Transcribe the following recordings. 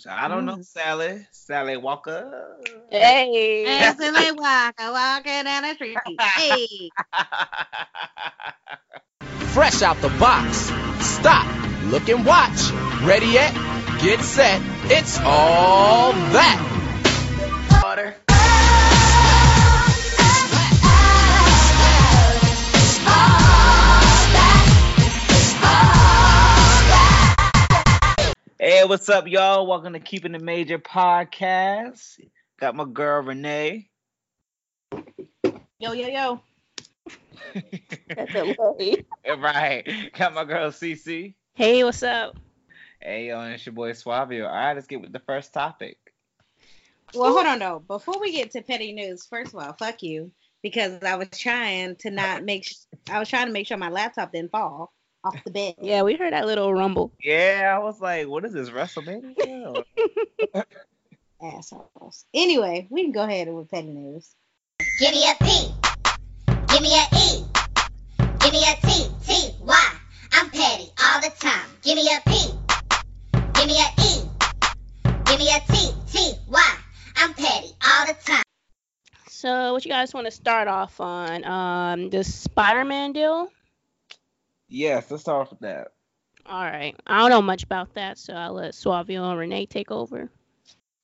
So I don't know Mm. Sally. Sally Walker. Hey. As they walk, I walking down the street. Hey. Fresh out the box. Stop, look and watch. Ready yet? Get set. It's all that. Hey, what's up, y'all? Welcome to Keeping the Major podcast. Got my girl Renee. Yo, yo, yo. That's a lay. right. Got my girl CC. Hey, what's up? Hey, yo, and it's your boy Suavio. All right, let's get with the first topic. Well, hold on though. Before we get to petty news, first of all, fuck you because I was trying to not make. Sh- I was trying to make sure my laptop didn't fall off the bed. Yeah, we heard that little rumble. Yeah, I was like, what is this, WrestleMania? Assholes. Anyway, we can go ahead with petty news. Give me a P. Give me a E. Give me a T. T. Y. I'm petty all the time. Give me a P. Give me a E. Give me a T. T. Y. I'm petty all the time. So, what you guys want to start off on? Um, the Spider-Man deal. Yes, let's start off with that. All right, I don't know much about that, so I'll let Suavio and Renee take over.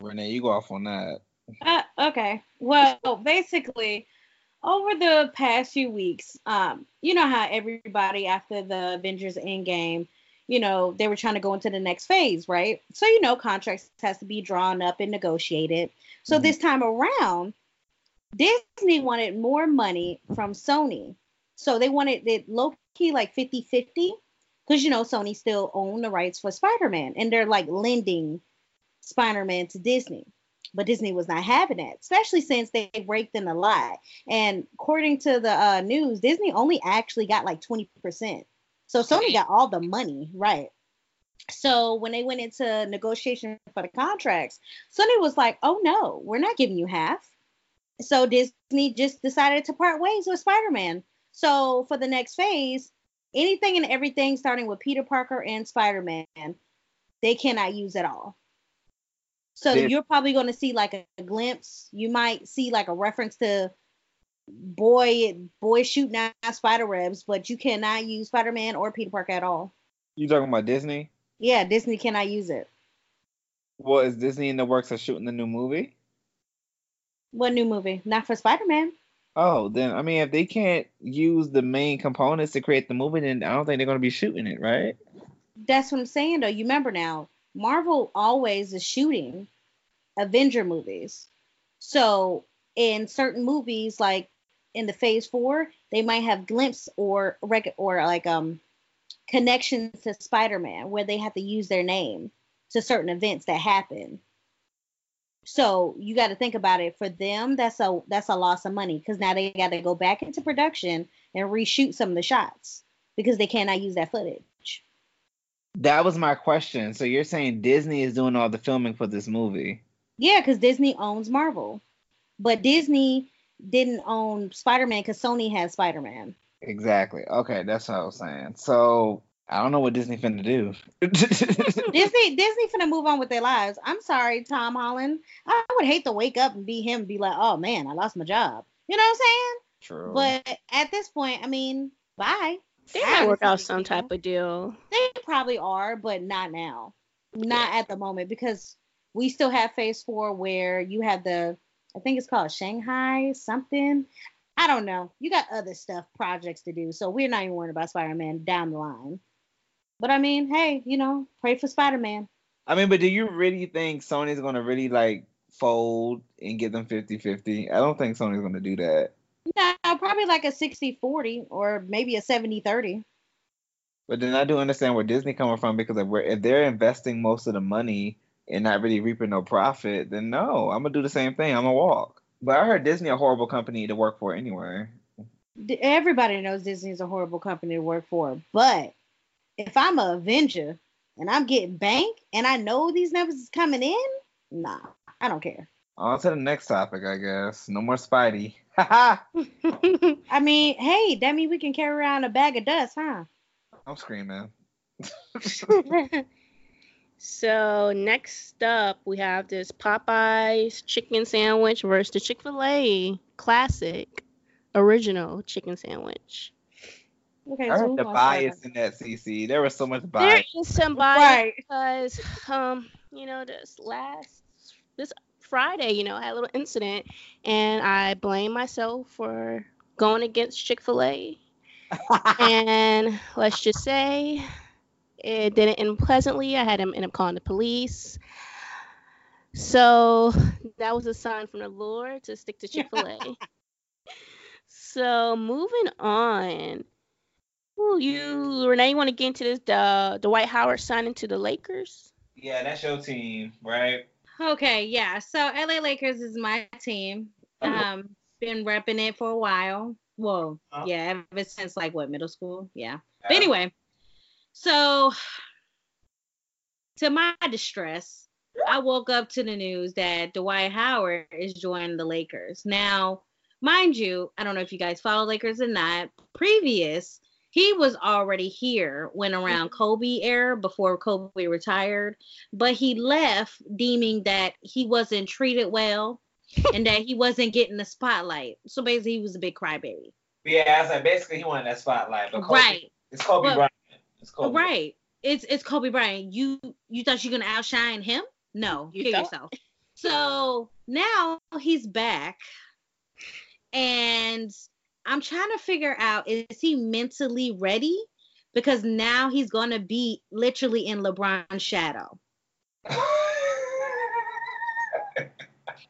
Renee, you go off on that. Uh, okay. Well, basically, over the past few weeks, um, you know how everybody after the Avengers Endgame, you know, they were trying to go into the next phase, right? So you know, contracts has to be drawn up and negotiated. So Mhm. this time around, Disney wanted more money from Sony. So they wanted it low key like 50 50 because you know Sony still own the rights for Spider-Man and they're like lending Spider-Man to Disney. But Disney was not having that, especially since they raked in a lot. And according to the uh, news, Disney only actually got like 20%. So Sony got all the money, right? So when they went into negotiation for the contracts, Sony was like, oh no, we're not giving you half. So Disney just decided to part ways with Spider Man. So for the next phase, anything and everything starting with Peter Parker and Spider Man, they cannot use at all. So Did- you're probably going to see like a, a glimpse. You might see like a reference to boy boy shooting out spider webs, but you cannot use Spider Man or Peter Parker at all. You talking about Disney? Yeah, Disney cannot use it. Well, is Disney in the works of shooting the new movie? What new movie? Not for Spider Man. Oh, then I mean, if they can't use the main components to create the movie, then I don't think they're gonna be shooting it, right? That's what I'm saying though. You remember now, Marvel always is shooting Avenger movies. So in certain movies, like in the Phase Four, they might have glimpse or rec- or like um connections to Spider-Man where they have to use their name to certain events that happen. So you got to think about it. For them, that's a that's a loss of money because now they got to go back into production and reshoot some of the shots because they cannot use that footage. That was my question. So you're saying Disney is doing all the filming for this movie? Yeah, because Disney owns Marvel, but Disney didn't own Spider Man because Sony has Spider Man. Exactly. Okay, that's what I was saying. So I don't know what Disney finna do. Disney Disney finna move on with their lives. I'm sorry, Tom Holland. I would hate to wake up and be him and be like, oh man, I lost my job. You know what I'm saying? True. But at this point, I mean, bye. They might work out some people. type of deal. They probably are, but not now. Not at the moment because we still have phase four where you have the I think it's called Shanghai something. I don't know. You got other stuff, projects to do. So we're not even worried about Spider-Man down the line. But I mean, hey, you know, pray for Spider-Man. I mean, but do you really think Sony's gonna really like fold and get them 50-50? I don't think Sony's gonna do that. No, probably like a 60-40 or maybe a 70-30. But then I do understand where Disney coming from because if, we're, if they're investing most of the money and not really reaping no profit, then no, I'm gonna do the same thing. I'm gonna walk. But I heard Disney a horrible company to work for anyway. Everybody knows Disney is a horrible company to work for, but if I'm a Avenger and I'm getting bank and I know these numbers is coming in, nah, I don't care. On to the next topic, I guess. No more Spidey. Haha. I mean, hey, that means we can carry around a bag of dust, huh? I'm screaming. So next up, we have this Popeyes chicken sandwich versus the Chick Fil A classic original chicken sandwich. Okay, I heard who the wants to bias in that CC. There was so much bias. is some bias Right. because, um, you know, this last this Friday, you know, I had a little incident, and I blame myself for going against Chick Fil A. and let's just say it didn't end pleasantly. I had him end up calling the police. So that was a sign from the Lord to stick to Chick Fil A. so moving on. Ooh, you Renee, you want to get into this? The Dwight Howard signing to the Lakers. yeah, that's your team, right? Okay, yeah. So LA Lakers is my team. Um, been repping it for a while. Well, Uh-huh. yeah, ever since like what middle school. Yeah. But anyway, so to my distress, I woke up to the news that Dwight Howard is joining the Lakers. Now, mind you, I don't know if you guys follow Lakers or not. Previous, he was already here when mm-hmm. around Kobe era before Kobe retired, but he left deeming that he wasn't treated well and that he wasn't getting the spotlight. So basically, he was a big crybaby. Yeah, I was like, basically, he wanted that spotlight. But Kobe, Right. It's Kobe Well, Bryant. It's Kobe. Right. It's it's Kobe Bryant. You you thought you're gonna outshine him? No, You kill thought? yourself. So now he's back, and I'm trying to figure out is he mentally ready? Because now he's gonna be literally in LeBron's shadow.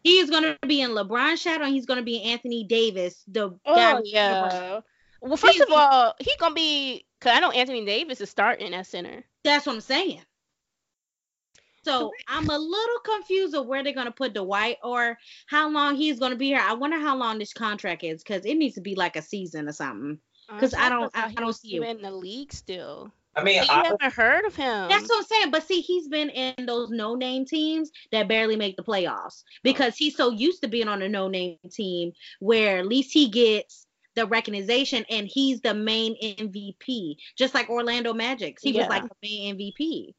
He's gonna be in LeBron's shadow, and he's gonna be Anthony Davis, the Oh with LeBron. yeah. Well, first of all, he gonna be because I know Anthony Davis is starting at center. That's what I'm saying. So I'm a little confused of where they're gonna put Dwight or how long he's gonna be here. I wonder how long this contract is because it needs to be like a season or something. 'Cause I don't- I- I don't see him in the league still. I mean, You I, haven't heard of him. That's what I'm saying. But see, he's been in those no-name teams that barely make the playoffs because he's so used to being on a no-name team where at least he gets the recognition and he's the main MVP, just like Orlando Magic's. He Yeah. was like the main MVP.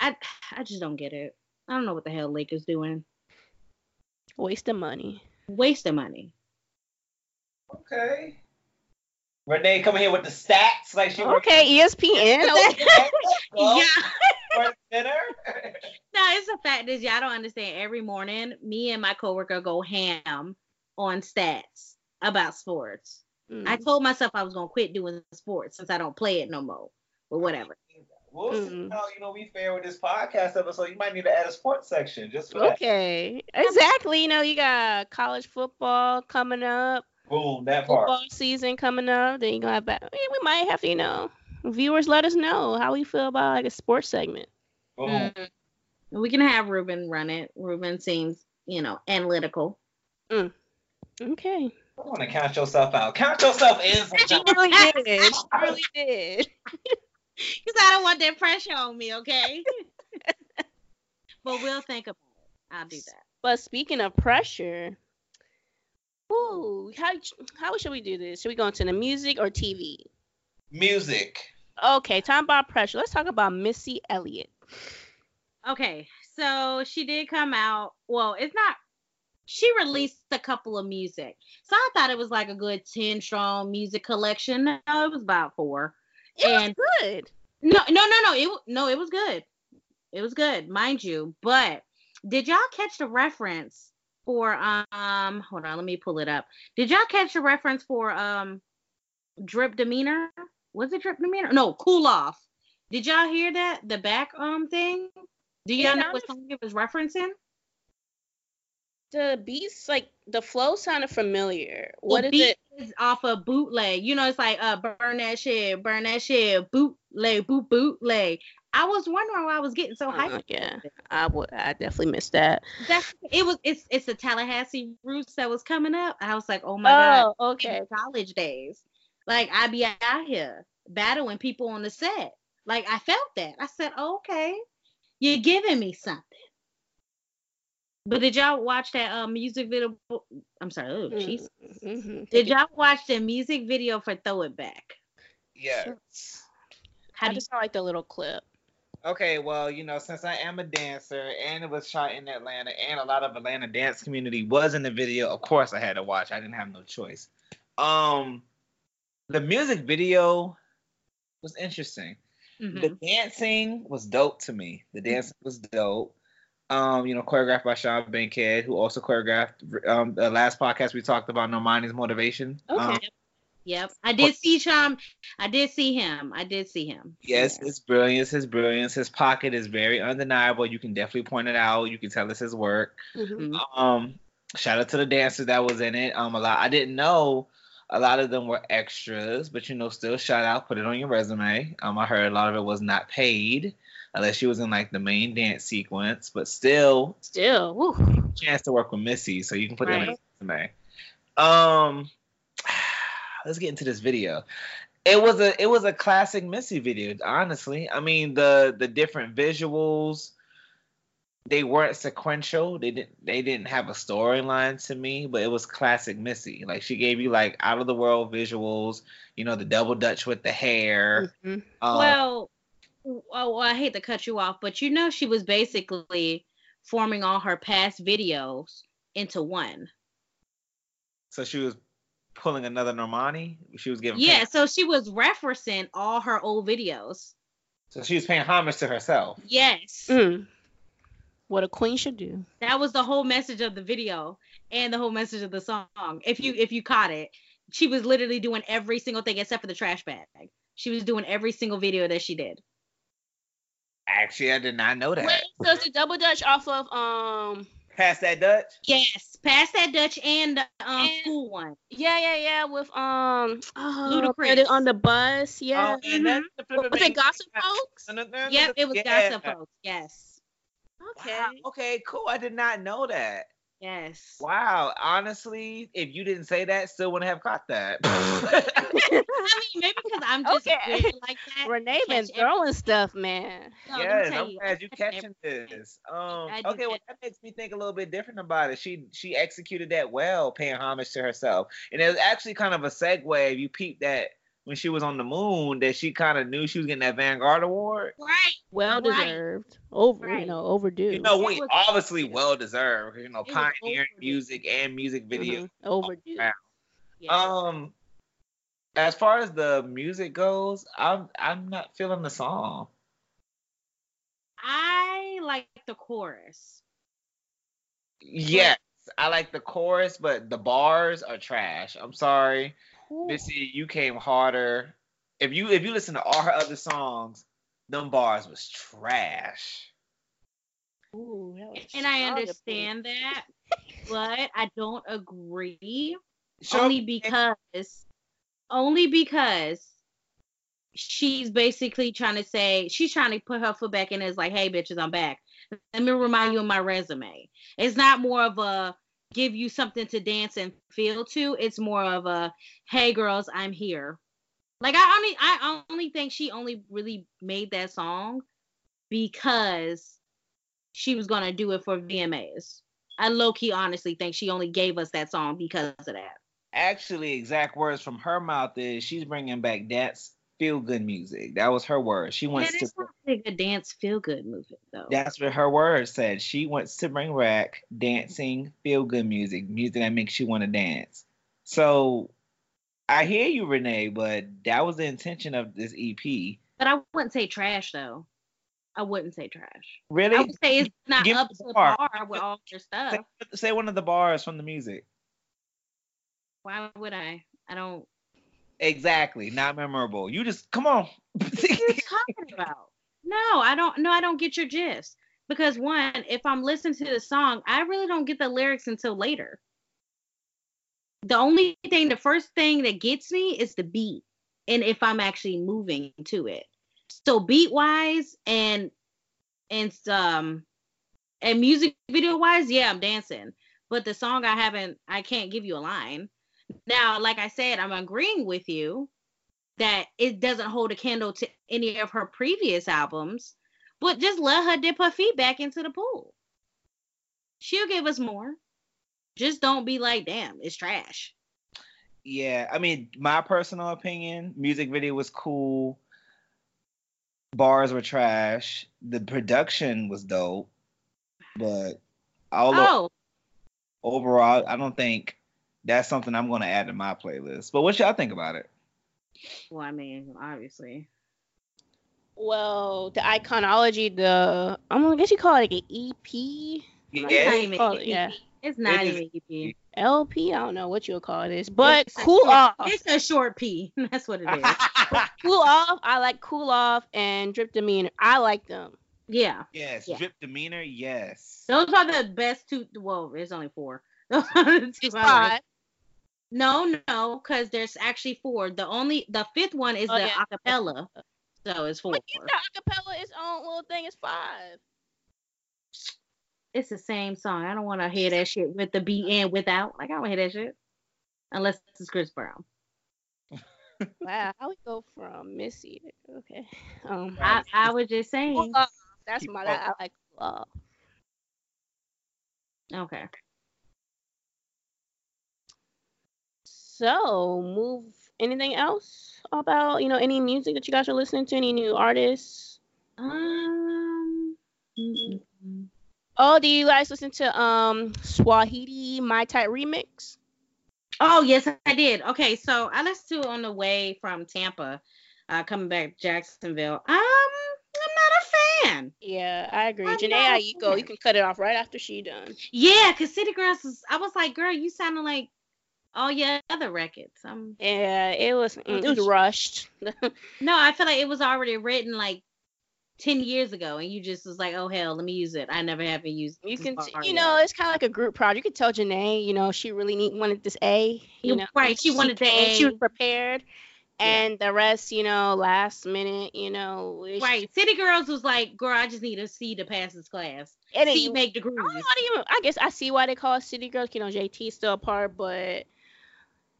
I I just don't get it. I don't know what the hell Lakers doing. Waste of money. Wasting money. okay. Renee coming here with the stats like she worked Okay, E ESPN. okay. Yeah. for dinner. No, it's the fact is y'all don't understand. Every morning, me and my coworker go ham on stats about sports. Mm. I told myself I was gonna quit doing sports since I don't play it no more. But whatever. We'll see Mm. how you know we fare with this podcast episode. You might need to add a sports section just for that. Okay, exactly. You know, you got college football coming up, Boom, that part. football season coming up. Then you gonna have, ba- eh, we might have to, you know, viewers let us know how we feel about like a sports segment. Boom. Mm. We can have Ruben run it. Ruben seems, you know, analytical. Okay. I want to count yourself out. Count yourself in. She really did. She really did. Because I don't want that pressure on me, okay? but we'll think about it. I'll do that. But speaking of pressure, ooh, how how should we do this? Should we go into the music or TV? Music. Okay, time about pressure. Let's talk about Missy Elliott. Okay, so she did come out. Well, it's not. She released a couple of music, so I thought it was like a good ten strong music collection. No, it was about four. It And- was good. No, no, no, no. It no, it was good. It was good, mind you. But did y'all catch the reference for um? Hold on, let me pull it up. Did y'all catch the reference for um? Drip demeanor? Was it drip demeanor? No, cool off. Did y'all hear that? The back um thing. Do y'all Yeah, know what song it was referencing? The beats, like the flow, sounded familiar. What the is it? is off of bootleg. You know, it's like uh burn that shit, burn that shit, bootleg, boot bootleg. I was wondering why I was getting so Oh, hyped. yeah. I would. I definitely missed that. That's it was it's it's the Tallahassee roots that was coming up. I was like, oh my god, oh, okay. in college days. Like I be out here battling people on the set. Like I felt that. I said, oh, okay, you're giving me something. But did y'all watch that uh, music video? I'm sorry, oh jeez. Mm-hmm. Did y'all watch the music video for Throw It Back? Yeah. How I do you, just saw like the little clip. Okay, well, you know, since I am a dancer and it was shot in Atlanta and a lot of Atlanta dance community was in the video, of course I had to watch. I didn't have no choice. Um the music video was interesting. Mhm. The dancing was dope to me. The dancing was dope. Um, you know, choreographed by Sean Bankhead, who also choreographed um the last podcast we talked about Normani's motivation. Okay. Um, Yep. I did see Sean. I did see him. I did see him. Yes, Yeah. his brilliance, his brilliance, his pocket is very undeniable. You can definitely point it out. You can tell it's his work. Mhm. Mhm. Um, shout out to the dancers that was in it. Um, a lot I didn't know a lot of them were extras, but you know, still shout out, put it on your resume. Um, I heard a lot of it was not paid unless she was in like the main dance sequence, but still Still, woo. chance to work with Missy, so you can put that in Right. resume. Um, let's get into this video. It was a it was a classic Missy video, honestly. I mean the the different visuals, they weren't sequential. They didn't they didn't have a storyline to me, but it was classic Missy. Like she gave you like out of the world visuals. You know the double dutch with the hair. Mhm. Um, well, oh, well, I hate to cut you off, but you know she was basically forming all her past videos into one. so she was pulling another Normani. She was giving Yeah, so she was referencing all her old videos. So she was paying homage to herself. Yes. Mm. What a queen should do. That was the whole message of the video and the whole message of the song. If you if you caught it, she was literally doing every single thing except for the trash bag. She was doing every single video that she did. Actually, I did not know that. Wait, so it's the double dutch off of um. Pass that Dutch. Yes, past that Dutch and the um, And- school one. Yeah, yeah, yeah. With um. Oh, Ludacris. it on the bus. Yeah. Oh, and then- Was it Gossip Folks? Yep, it was Yeah. Gossip Folks. Yes, Okay. Wow, Okay, cool. I did not know that. Yes. Wow. Honestly, if you didn't say that, still wouldn't have caught that. I mean, maybe because I'm just Okay. good like that. Renee been catch throwing stuff, man. No, yes, I'm you, glad you I catch catching this. Um, okay, well that makes me think a little bit different about it. She she executed that well, paying homage to herself, and it was actually kind of a segue. If you peep that when she was on the moon, that she kind of knew she was getting that Vanguard Award. Right. Well Right. deserved. Over, you know, overdue. You know, we was- obviously well deserved. You know, pioneering music and music video. Mhm. Overdue. Yeah. Um, as far as the music goes, I'm I'm not feeling the song. I like the chorus. Yes, I like the chorus, but the bars are trash. I'm sorry, Missy, you came harder. If you if you listen to all her other songs, them bars was trash. Ooh, was And I understand that, but I don't agree. Show only me- because only because she's basically trying to say she's trying to put her foot back in. It's like, hey, bitches, I'm back. Let me remind you of my resume. It's not more of a give you something to dance and feel to. It's more of a hey, girls, I'm here. Like I only I only think she only really made that song because she was gonna do it for VMAs. I low key honestly think she only gave us that song because of that. actually exact words from her mouth is she's bringing back dance feel good music. That was her word. She wants to. like a dance feel good movie though. That's what her word said. She wants to bring back dancing feel good music, music that makes you want to dance. So I hear you, Renee, but that was the intention of this EP. but I wouldn't say trash though. I wouldn't say trash. Really? I would say it's not Give up the to bar. par with all your stuff. Say, say one of the bars from the music. Why would I? I don't. Exactly. Not memorable. You just come on. What are you talking about? No, I don't. No, I don't get your gist. Because one, if I'm listening to the song, I really don't get the lyrics until later. The only thing, the first thing that gets me is the beat, and if I'm actually moving to it. So beat wise and and um and music video wise, yeah, I'm dancing. But the song I haven't, I can't give you a line. Now, like I said, I'm agreeing with you that it doesn't hold a candle to any of her previous albums, but just let her dip her feet back into the pool. She'll give us more. Just don't be like, damn, it's trash. Yeah, I mean, my personal opinion, music video was cool. bars were trash. The production was dope, but all Oh, overall, I don't think that's something I'm going to add to my playlist. But what y'all think about it? well, I mean, obviously. Well, the iconology, the I'm gonna guess you call it like an EP, It's not Yeah, even it- yeah. It's not It is even EP. LP. I don't know what you'll call this, but It's cool short- off. It's a short P. That's what it is. cool off. I like cool off and drip demeanor. I like them. yeah. yes, Yeah. drip demeanor, yes. Those are the best two. Well, it's only four. Those are the two It's I like. five. No, no, because there's actually four. The only the fifth one is Oh, the yeah. acapella, so it's four. But you got acapella its own little thing. It's five. It's the same song. I don't want to hear that shit with the beat and without. Like I don't hear that shit unless it's Chris Brown. Wow, how we go from Missy? Okay. Um, I, I was just cool saying. off. That's my. up. I like cool off. Okay. So move. Anything else about you know any music that you guys are listening to? Any new artists? Um. Oh, do you guys listen to um Saweetie My Type remix? Oh yes, I did. Okay, so I listened to it on the way from Tampa, uh, coming back to Jacksonville. Um, I'm not a fan. Yeah, I agree. I'm Jhené not a Aiko, you can cut it off right after she done. Yeah, cause City Girls is. I was like, girl, you sounding like all your other records. Um, Yeah, it was mm, it was rushed. no, I feel like it was already written like ten years ago, and you just was like, oh hell, let me use it. I never have used. you can part you know it's kind of like a group project. You could tell Jhené, you know, she really need wanted this A. You know, right, she wanted the came, She was prepared, Yeah. and the rest, you know, last minute, you know, Right, City Girls was like, girl, I just need a C to pass this class. And C ain't, make I know how to even. I guess I see why they call it City Girls. You know, JT's still a part, but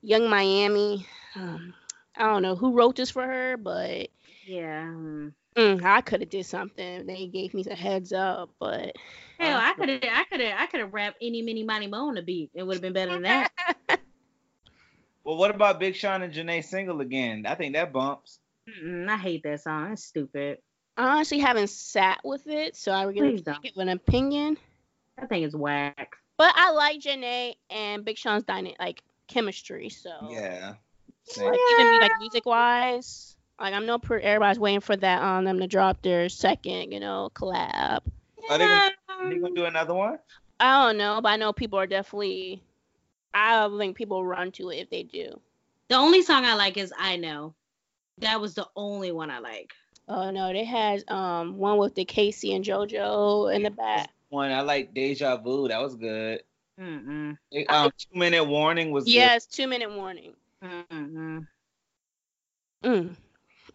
Yung Miami. Um, I don't know who wrote this for her, but Yeah. um, mm, I could have did something. They gave me a heads up, but Hell, I could have, I could have, I could have rapped any, mini, money, mo on the beat. It would have been better than that. Well, what about Big Sean and Jhené single again? I think that bumps. Mm-mm, I hate that song. It's stupid. I honestly haven't sat with it, so I really Please can't give an opinion. I think it's whack. But I like Jhené and Big Sean's dyna- like chemistry, so Yeah. like even like music wise, like I'm no per everybody's waiting for that on them to drop their second, you know, collab. Are they gonna, are they gonna do another one? I don't know, but I know people are definitely. I think people run to it if they do. The only song I like is I Know. That was the only one I like. Oh no, they had um one with the K-Ci and JoJo in the back. One I like Deja Vu. That was good. Mm-mm. Um, two minute warning was good. Yes, two minute warning. Mm-mm. Mm.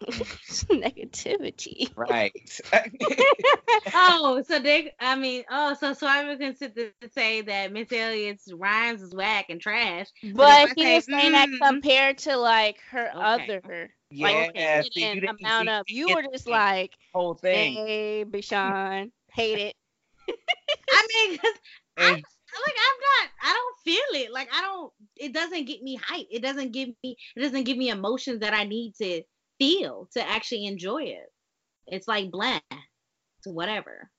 Negativity. Right. Oh, so they, I mean, oh, so so I was going to say that Miss Elliott's rhymes is whack and trash. But if I he say, was saying that mm, compared to like her Okay. other yeah. like see, you didn't amount of you were just like whole thing. hey Big Sean hate it I mean, 'cause I'm, And like I'm not, I don't feel it. Like I don't, it doesn't get me hype. It doesn't give me, it doesn't give me emotions that I need to feel to actually enjoy it. It's like blah, to whatever.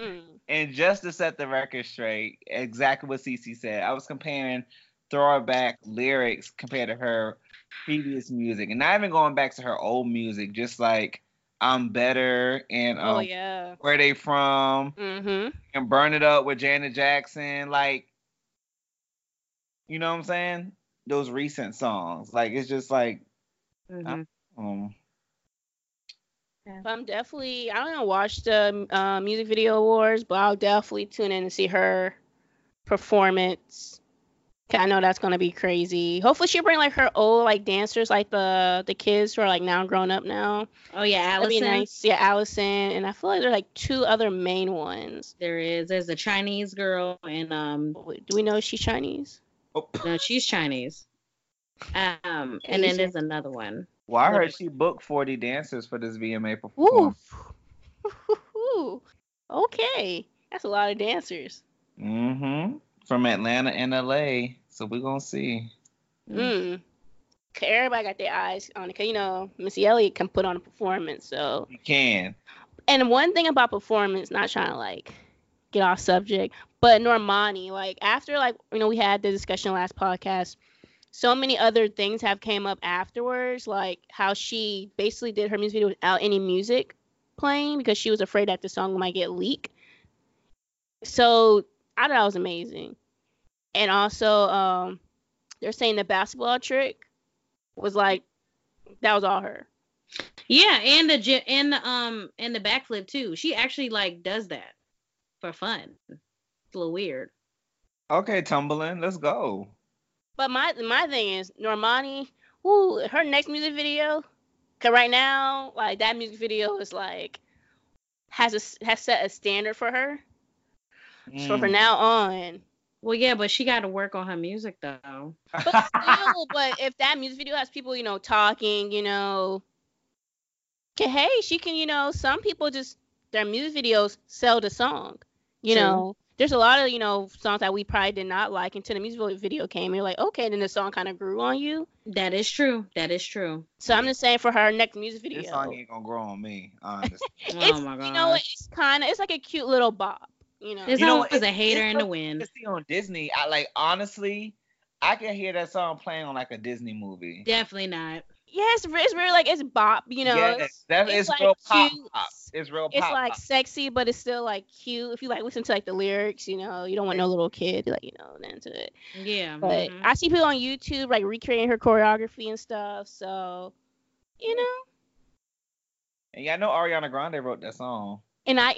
Mm. and just to set the record straight, exactly what CC said. I was comparing throwback lyrics compared to her previous music, and not even going back to her old music. Just like I'm better and um, oh yeah where they from mm-hmm and burn it up with Janet Jackson. Like, you know what I'm saying? Those recent songs. Like it's just like Mhm. um but I'm definitely I don't watch the uh, music video awards but I'll definitely tune in to see her performance 'Cause I know that's gonna be crazy hopefully she'll bring like her old like dancers like the the kids who are like now grown up now Oh yeah, that'd be Allison. nice yeah Allison and I feel like there's like two other main ones There is. There's a Chinese girl, and um, do we know she's Chinese oh, no, she's Chinese. Um, and then there's another one. well, I heard she booked 40 dancers for this VMA performance. Ooh. Okay. That's a lot of dancers. Mm-hmm. From Atlanta and LA. So we're gonna see. Mm. everybody got their eyes on it. Cause you know Missy Elliott can put on a performance. So You can. and one thing about performance, not trying to like get off subject, but Normani, like after like you know we had the discussion last podcast, so many other things have came up afterwards, like how she basically did her music video without any music playing because she was afraid that the song might get leaked. So I thought that was amazing, and also um, they're saying the basketball trick was like that was all her. Yeah, and the and the um and the backflip too. She actually like does that for fun. It's a little weird. Okay, Tumbling, let's go. But my my thing is Normani, ooh, her next music video, cause right now like that music video is like has a s- has set a standard for her. So from Mm. now on, Well, yeah, but she got to work on her music though. but still, but if that music video has people, you know, talking, you know, okay, hey, she can, you know, some people just their music videos sell the song. You True. know, there's a lot of you know songs that we probably did not like until the music video came. You're like, okay, then the song kind of grew on you. That is true. That is true. So I'm just saying for her next music video. This song ain't gonna grow on me, honestly. oh my god. you know it's kind of it's like a cute little bop you know There's You know always a hater in the wind. to see on Disney, I like honestly, I can hear that song playing on like a Disney movie. Definitely not. yeah it's, re- it's really like it's bop you know yes, it's, that it's is like real pop, cute. pop. It's real it's like pop. sexy but it's still like cute if you like listen to like the lyrics you know you don't want no little kid like you know into it Yeah. but mhm. i see people on youtube like recreating her choreography and stuff so you know And yeah, I know Ariana Grande wrote that song. and i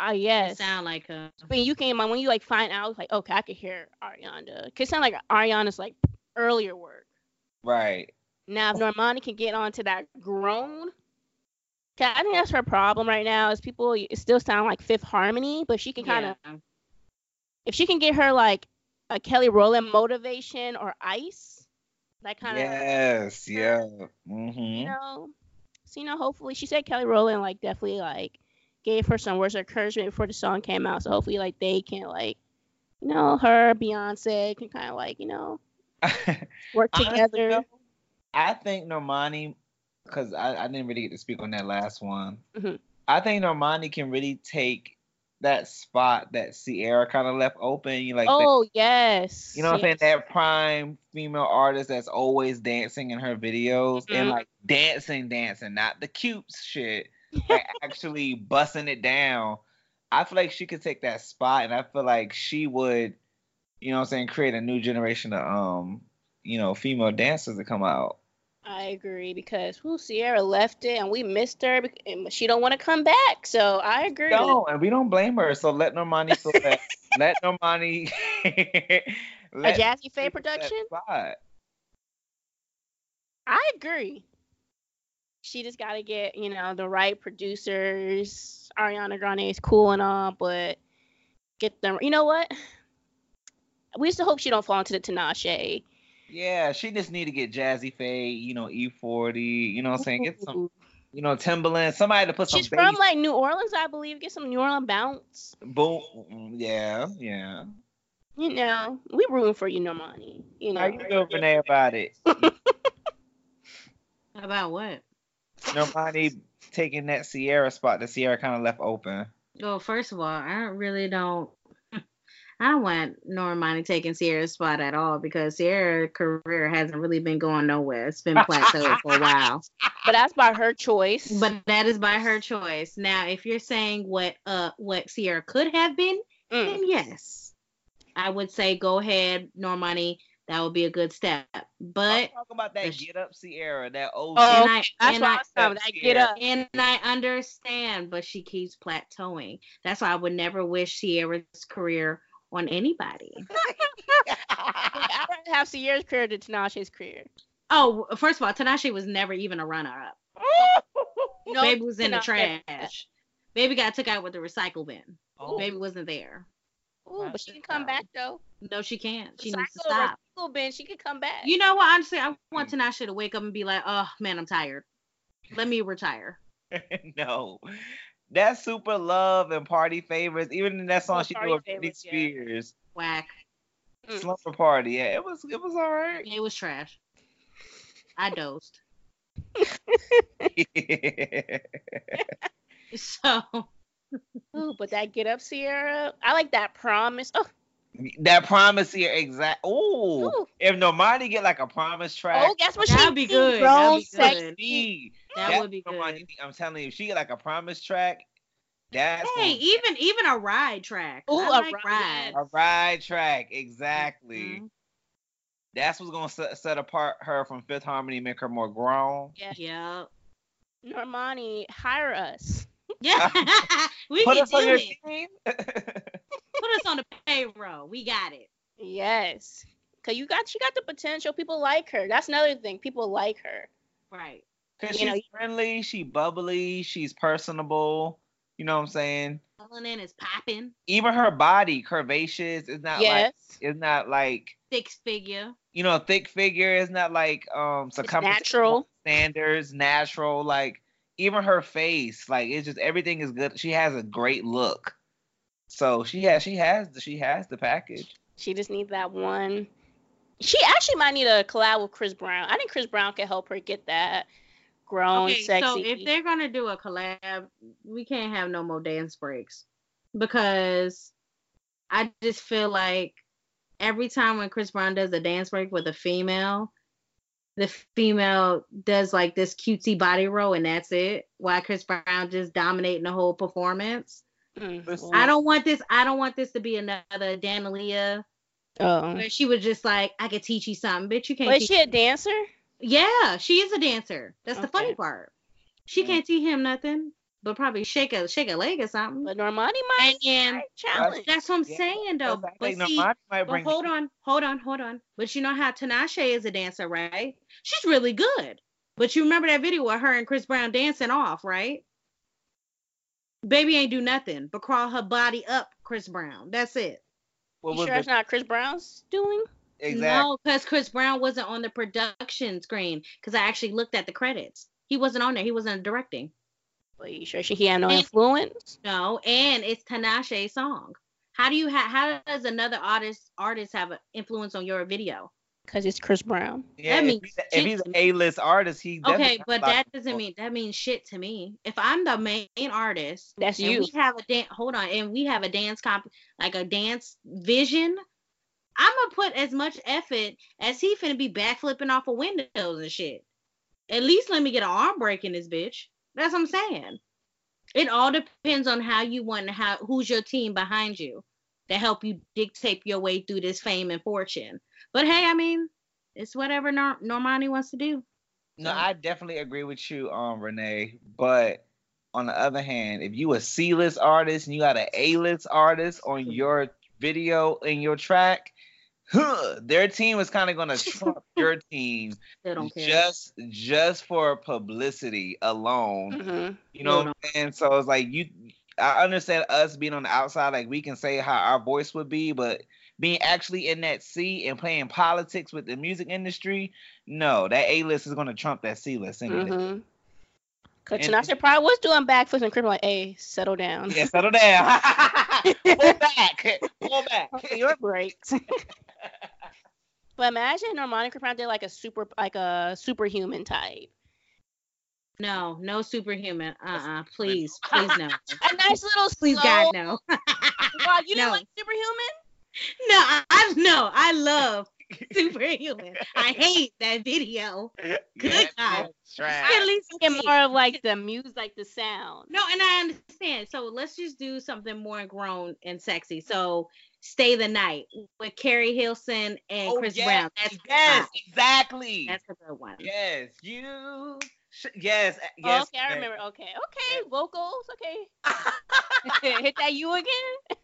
i It yes sound like her. when you came on when you like find out like okay i could hear ariana cause it sound like ariana's like earlier work Right. Now, if Normani can get onto that grown, 'cause I think that's her problem right now. Is people it still sound like Fifth Harmony, but she can kind of Yeah. if she can get her like a Kelly Rowland motivation or Ice, that kind of yes. Yeah. you Mm-hmm. know. So you know, hopefully she said Kelly Rowland like definitely like gave her some words of encouragement before the song came out. So hopefully like they can like you know her Beyonce can kind of like you know work together. though, I think Normani, because I, I didn't really get to speak on that last one. Mhm. I think Normani can really take that spot that Ciara kind of left open. You like, oh yes, you know what I'm saying? That prime female artist that's always dancing in her videos and Mhm. like dancing, dancing, not the cute shit, actually busting it down. I feel like she could take that spot, and I feel like she would, you know what I'm saying, create a new generation of um, you know, female dancers to come out. I agree because who Ciara left it and we missed her and she don't want to come back. So I agree. No, and we don't blame her. So let Normani feel that. let Normani. A let Jazze Pha her take that production? I agree. She just got to get you know the right producers. Ariana Grande is cool and all, but get them. You know what? We used to hope she don't fall into the Tinashe. Yeah, she just need to get Jazze Pha, you know, E40, you know what I'm saying? Get some, you know, Timbaland, somebody to put some She's bass. from like New Orleans, I believe. Get some New Orleans bounce. Boom. mm, Yeah, yeah. You know, we rooting for you, Normani. You know, How you feel, Renee, about it? About what? Normani taking that Ciara spot that Ciara kind of left open. Well, first of all, I really don't. I don't want Normani taking Ciara's spot at all because Ciara's career hasn't really been going nowhere. It's been plateaued for a while. but that's by her choice. But that is by her choice. Now, if you're saying what uh what Sierra could have been, Mm. then yes, I would say go ahead, Normani. That would be a good step. But talk about that sh- get up Ciara, that old Oh, and I that's and why I, I was that get up. and I understand, but she keeps plateauing. That's why I would never wish Ciara's career on anybody. I'd rather have Ciara's career than Tinashe's career. Oh, first of all, Tinashe was never even a runner up. No, Baby was in the trash. Baby got took out with the recycle bin. Oh, Baby wasn't there. Ooh, but she can come back though. No, she can't. She needs to stop. recycle bin, she can come back. You know what? Honestly, I want Tinashe to wake up and be like, "Oh man, I'm tired. Let me retire." no. that's super love and party favors. even in that song she Party did with Britney Favorites, yeah. Spears, Whack. Mm. Slumber Party. Yeah, it was it was all right. It was trash. I dozed. So Ooh, but that get up, Ciara. I like that promise. Oh, that promise here, exact. Ooh, Ooh. if Normani get like a promise track, oh, guess what That'd she be good. Grown, That'd be good. sexy. that would be good. Normani- I'm telling you, if she get like a promise track, that's Hey, gonna- even even a ride track. Ooh, I a like ride. a ride track, exactly. Mhm. That's what's gonna set, set apart her from Fifth Harmony, make her more grown. Yeah. Yeah. Normani, hire us. Yeah. we Put can us on do your it. team. Put us on the payroll. We got it. Yes. Cause you got she got the potential. People like her. That's another thing. People like her. Right. Cause You she's know, friendly, she bubbly, she's personable. You know what I'm saying? Melanin is popping. Even her body, curvaceous. It's not yes. like it's not like Six figure. you know, thick figure. is not like um circumference natural. standards, natural. Like even her face, like it's just everything is good. She has a great look. So she has she has the she has the package. She just needs that one. She actually might need a collab with Chris Brown. I think Chris Brown can help her get that grown, okay, sexy. so if they're gonna do a collab, we can't have no more dance breaks because I just feel like every time when Chris Brown does a dance break with a female, the female does like this cutesy body roll and that's it. While Chris Brown just dominating the whole performance. Mm, Listen, I don't want this. I don't want this to be another Danalia Oh. where she was just like, "I could teach you something, bitch. You can't." But is she a dancer? Yeah, she is a dancer. That's the funny part. She Mm. can't teach him nothing, but probably shake a shake a leg or something. But Normani might. and then might challenge. that's what I'm Yeah, saying though. Because I But see, Normani might but hold on, hold on, hold on. But you know how Tinashe is a dancer, right? She's really good. But you remember that video with her and Chris Brown dancing off, right? Baby ain't do nothing but crawl her body up, Chris Brown. That's it. What You sure the- it's not Chris Brown's doing? exactly? No, because Chris Brown wasn't on the production screen. Because I actually looked at the credits. He wasn't on there. He wasn't directing. But you sure she he had no And- influence? No, and it's Tinashe's song. How do you have? How does another artist artist have an influence on your video? Because it's Chris Brown. Yeah, that if means he's, if he's an. A-list artist, he Okay, but that doesn't influence. mean that means shit to me. If I'm the main artist, That's and you. we have a dance. Hold on, and we have a dance comp, like a dance vision. I'm gonna put as much effort as he finna be backflipping off of windows and shit. At least let me get an arm break in this bitch. That's what I'm saying. It all depends on how you want and how who's your team behind you to help you dictate your way through this fame and fortune. But hey, I mean, it's whatever Nor- Normani wants to do. No, So- I definitely agree with you, um, Renee. But on the other hand, if you a C-list artist and you got an A-list artist on your video in your track, huh, their team is kind of gonna trump your team Still don't care. just just for publicity alone. hmm You know No, what I'm saying? So it's like you I understand us being on the outside, like we can say how our voice would be, but being actually in that seat and playing politics with the music industry, no, that A list is gonna trump that C list any day. hmm Cause And- Tinashe probably was doing backflips and Chris was like, "Hey, settle down. Yeah, settle down. Pull back. Pull back. Okay, your breaks." but imagine Normani and Brown did like a super, like a superhuman type. No, no superhuman. Uh uh Please, please no. A nice little Please slow. God no. Wow, you didn't No. like superhuman? No, I, I no, I love superhuman. I hate that video. Good God. Trash. At least Get more of like the music, like the sound. No, and I understand. So let's just do something more grown and sexy. So Stay the Night with Keri Hilson and Oh, Chris yes, Brown. That's yes, fine. exactly. That's a good one. Yes, you. Sh- yes, Oh, yes. okay, I remember. Okay, okay, vocals. Okay, hit that you again.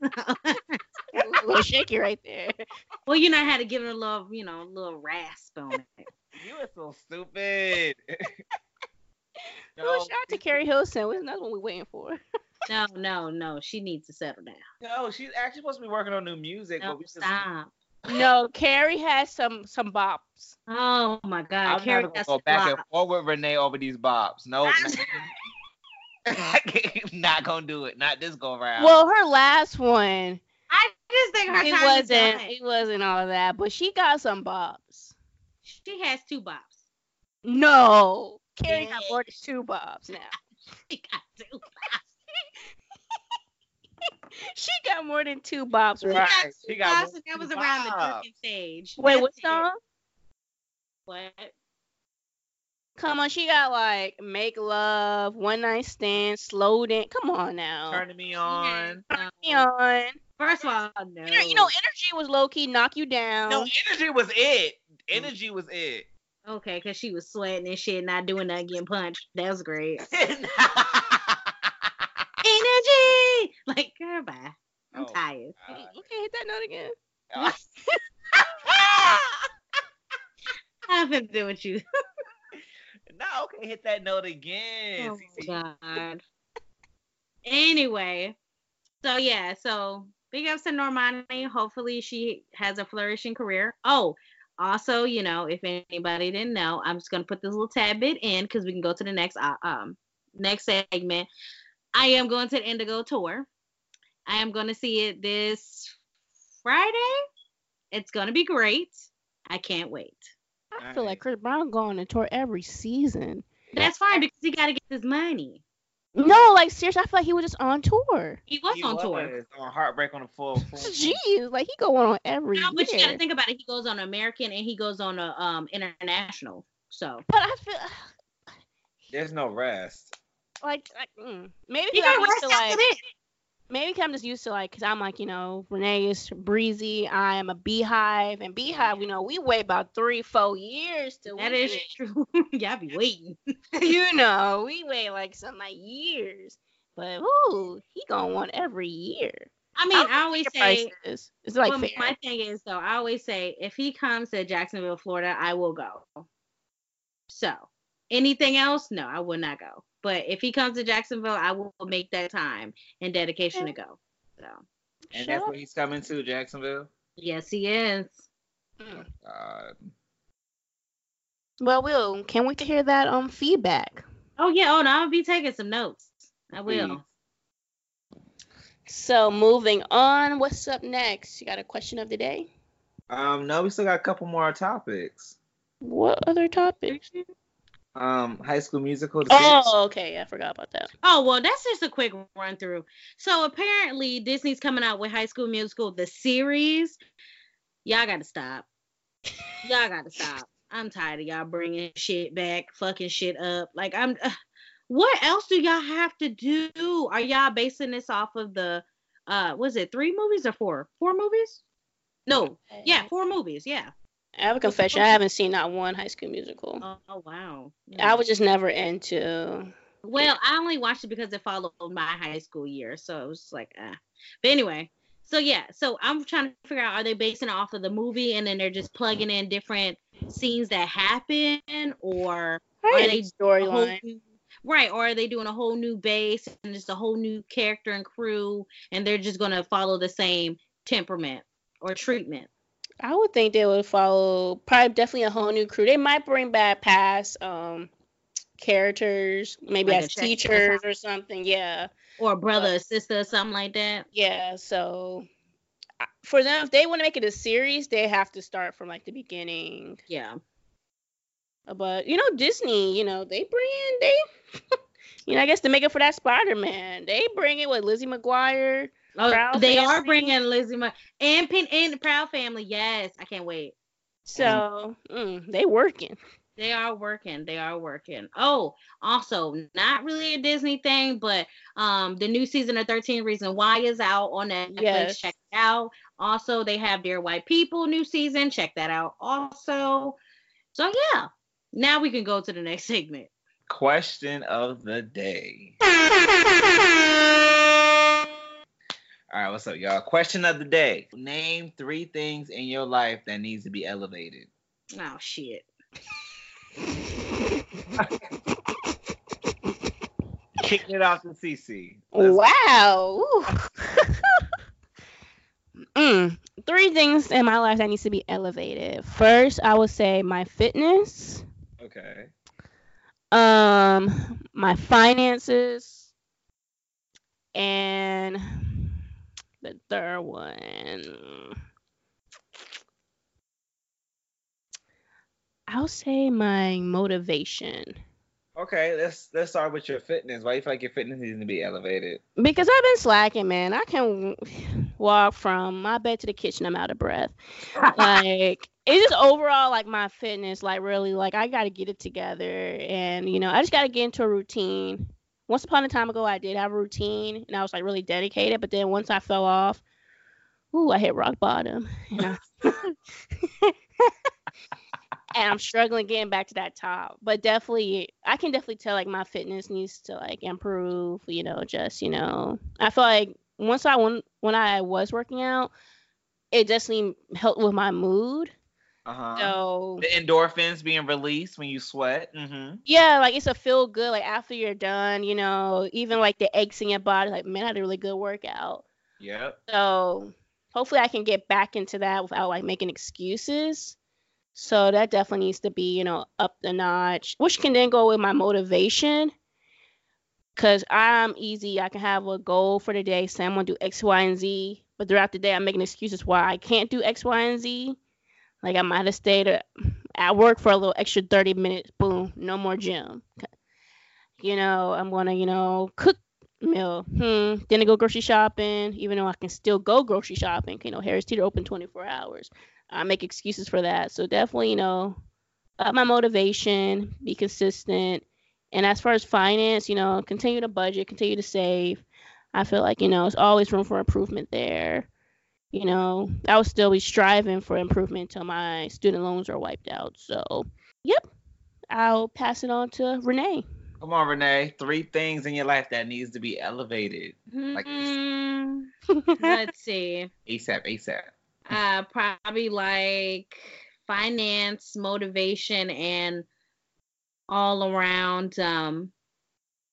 a little shaky right there. well, you know, I had to give it a little, you know, a little rasp on it. You are so stupid. Oh, shout out to Keri Hilson. What's another one we're waiting for? No, no, no. She needs to settle down. no, she's actually supposed to be working on new music, No, but we just stop. No, Keri has some some bops. Oh my God, I'm Keri not gonna has go to back and flop. forth with Renee over these bops. Nope. I'm not gonna do it. Not this go around. Well, her last one, I just think her it time wasn't it wasn't all that, but she got some bops. She has two bops. No, Keri got Yeah. more than two bobs now. She got two bops. She got more than two bobs. Right. Right. She She got got two bops, and that was two around the bops. drinking stage. Wait, That's what it. song? What? Come on, she got like make love, one night stand, slow dance. Come on now. Turning me on. Turn me on. First of all, no. You know, you know, energy was low key knock you down. No, energy was it. Mm. Energy was it. Okay, because she was sweating and shit, not doing nothing, getting punched. That was great. Energy! Like, girl, bye. I'm Oh, tired. Mm, Okay, hit that note again. I've been doing with you. no, okay, hit that note again. Oh CC. god. Anyway, so yeah, so big ups to Normani. Hopefully she has a flourishing career. Oh, also, you know, if anybody didn't know, I'm just gonna put this little tad bit in because we can go to the next uh, um next segment. I am going to the Indigo tour. I am going to see it this Friday. It's gonna be great. I can't wait. I feel like Chris Brown going on tour every season. That's fine because he got to get his money. No, like seriously, I feel like he was just on tour. He was He on tour. on Heartbreak on the full. full Jeez, like he going on every No, but you gotta think about it. He goes on American and he goes on a um international. So but I feel There's no rest. Like, like mm, maybe you I'm used to like maybe I'm just used to like because I'm like you know Renee is breezy. I am a BeyHive and BeyHive. You know we wait about three four years to That is it. true. Y'all be waiting. you know we wait like some like years. But ooh, he gonna want every year. I mean, How I always say. It's like well, my thing is though, I always say if he comes to Jacksonville, Florida, I will go. So anything else, no, I will not go. But if he comes to Jacksonville, I will make that time and dedication to go. So And Shut that's where he's coming to, Jacksonville. yes, he is. Mm. God. Well, Will, can't wait to hear that um feedback. Oh yeah. Oh, no, I'll be taking some notes. I will. Please. So moving on, what's up next? You got a question of the day? Um, no, we still got a couple more topics. What other topics? Um, High School Musical. The series. Oh, okay, I forgot about that. Oh well, that's just a quick run through. So apparently Disney's coming out with High School Musical the series. Y'all gotta stop. Y'all gotta stop. I'm tired of y'all bringing shit back, fucking shit up. Like I'm. Uh, what else do y'all have to do? Are y'all basing this off of the? Uh, was it three movies or four? Four movies? No. Yeah, four movies. Yeah. I have a confession. I haven't seen not one High School Musical. Oh, oh, wow. I was just never into. Well, I only watched it because it followed my high school year, so it was like, ah. But anyway, so yeah, so I'm trying to figure out are they basing it off of the movie and then they're just plugging in different scenes that happen, or Are they storyline? right, or are they doing a whole new base and just a whole new character and crew, and they're just gonna follow the same temperament or treatment? I would think they would follow probably definitely a whole new crew. They might bring back past um characters, maybe Like as teachers or something. Yeah. Or a brother or sister or something like that. Yeah, so for them, if they want to make it a series, they have to start from like the beginning. Yeah. But you know, Disney, you know, they bring in they, you know, I guess to make it for that Spider Man, they bring it with Lizzie McGuire. Oh, Proud they are bringing Lizzie Mo- and Pin and the Proud Family. Yes, I can't wait. So mm, they working. They are working. They are working. Oh, also, not really a Disney thing, but um, the new season of 13 Reasons Why is out on Netflix. Yes. Check it out. Also, they have Dear White People new season. Check that out. Also, so yeah. Now we can go to the next segment. Question of the day. All right, what's up, y'all? Question of the day. Name three things in your life that needs to be elevated. Oh shit. Kicking it off to CC. Let's- Wow. Mm, three things in my life that needs to be elevated. First, I would say my fitness, Okay. um, my finances, and the third one. I'll say my motivation. Okay, let's let's start with your fitness. Why do you feel like your fitness needs to be elevated? Because I've been slacking, man. I can walk from my bed to the kitchen. I'm out of breath. like it's just overall like my fitness. Like really, like I got to get it together, and you know, I just got to get into a routine. Once upon a time ago, I did have a routine, and I was like really dedicated. But then once I fell off, ooh, I hit rock bottom. And, I- and I'm struggling getting back to that top. But definitely, I can definitely tell like my fitness needs to like improve. You know, just you know, I feel like once I when when I was working out, it definitely helped with my mood. Uh huh. So the endorphins being released when you sweat. Mm-hmm. yeah, like it's a feel good. Like after you're done, you know, even like the aches in your body, like man, I had a really good workout. Yep. So hopefully I can get back into that without like making excuses. So that definitely needs to be, you know, up the notch, which can then go with my motivation. Cause I'm easy. I can have a goal for the day, say I'm gonna do X, Y, and Z. But throughout the day I'm making excuses why I can't do X, Y, and Z. Like I might have stayed at- work for a little extra 30 minutes, boom, no more gym. You know, I'm gonna, you know, cook meal. Hmm. Then I go grocery shopping, even though I can still go grocery shopping. You know, Harris Teeter open 24 hours. I make excuses for that. So definitely, you know, up my motivation, be consistent. And as far as finance, you know, continue to budget, continue to save. I feel like, you know, there's always room for improvement there. You know, I will still be striving for improvement until my student loans are wiped out. So, yep, I'll pass it on to Renee. Come on, Renee. Three things in your life that needs to be elevated. Like- Hmm, let's see. ASAP, ASAP. Uh, probably like finance, motivation, and all around um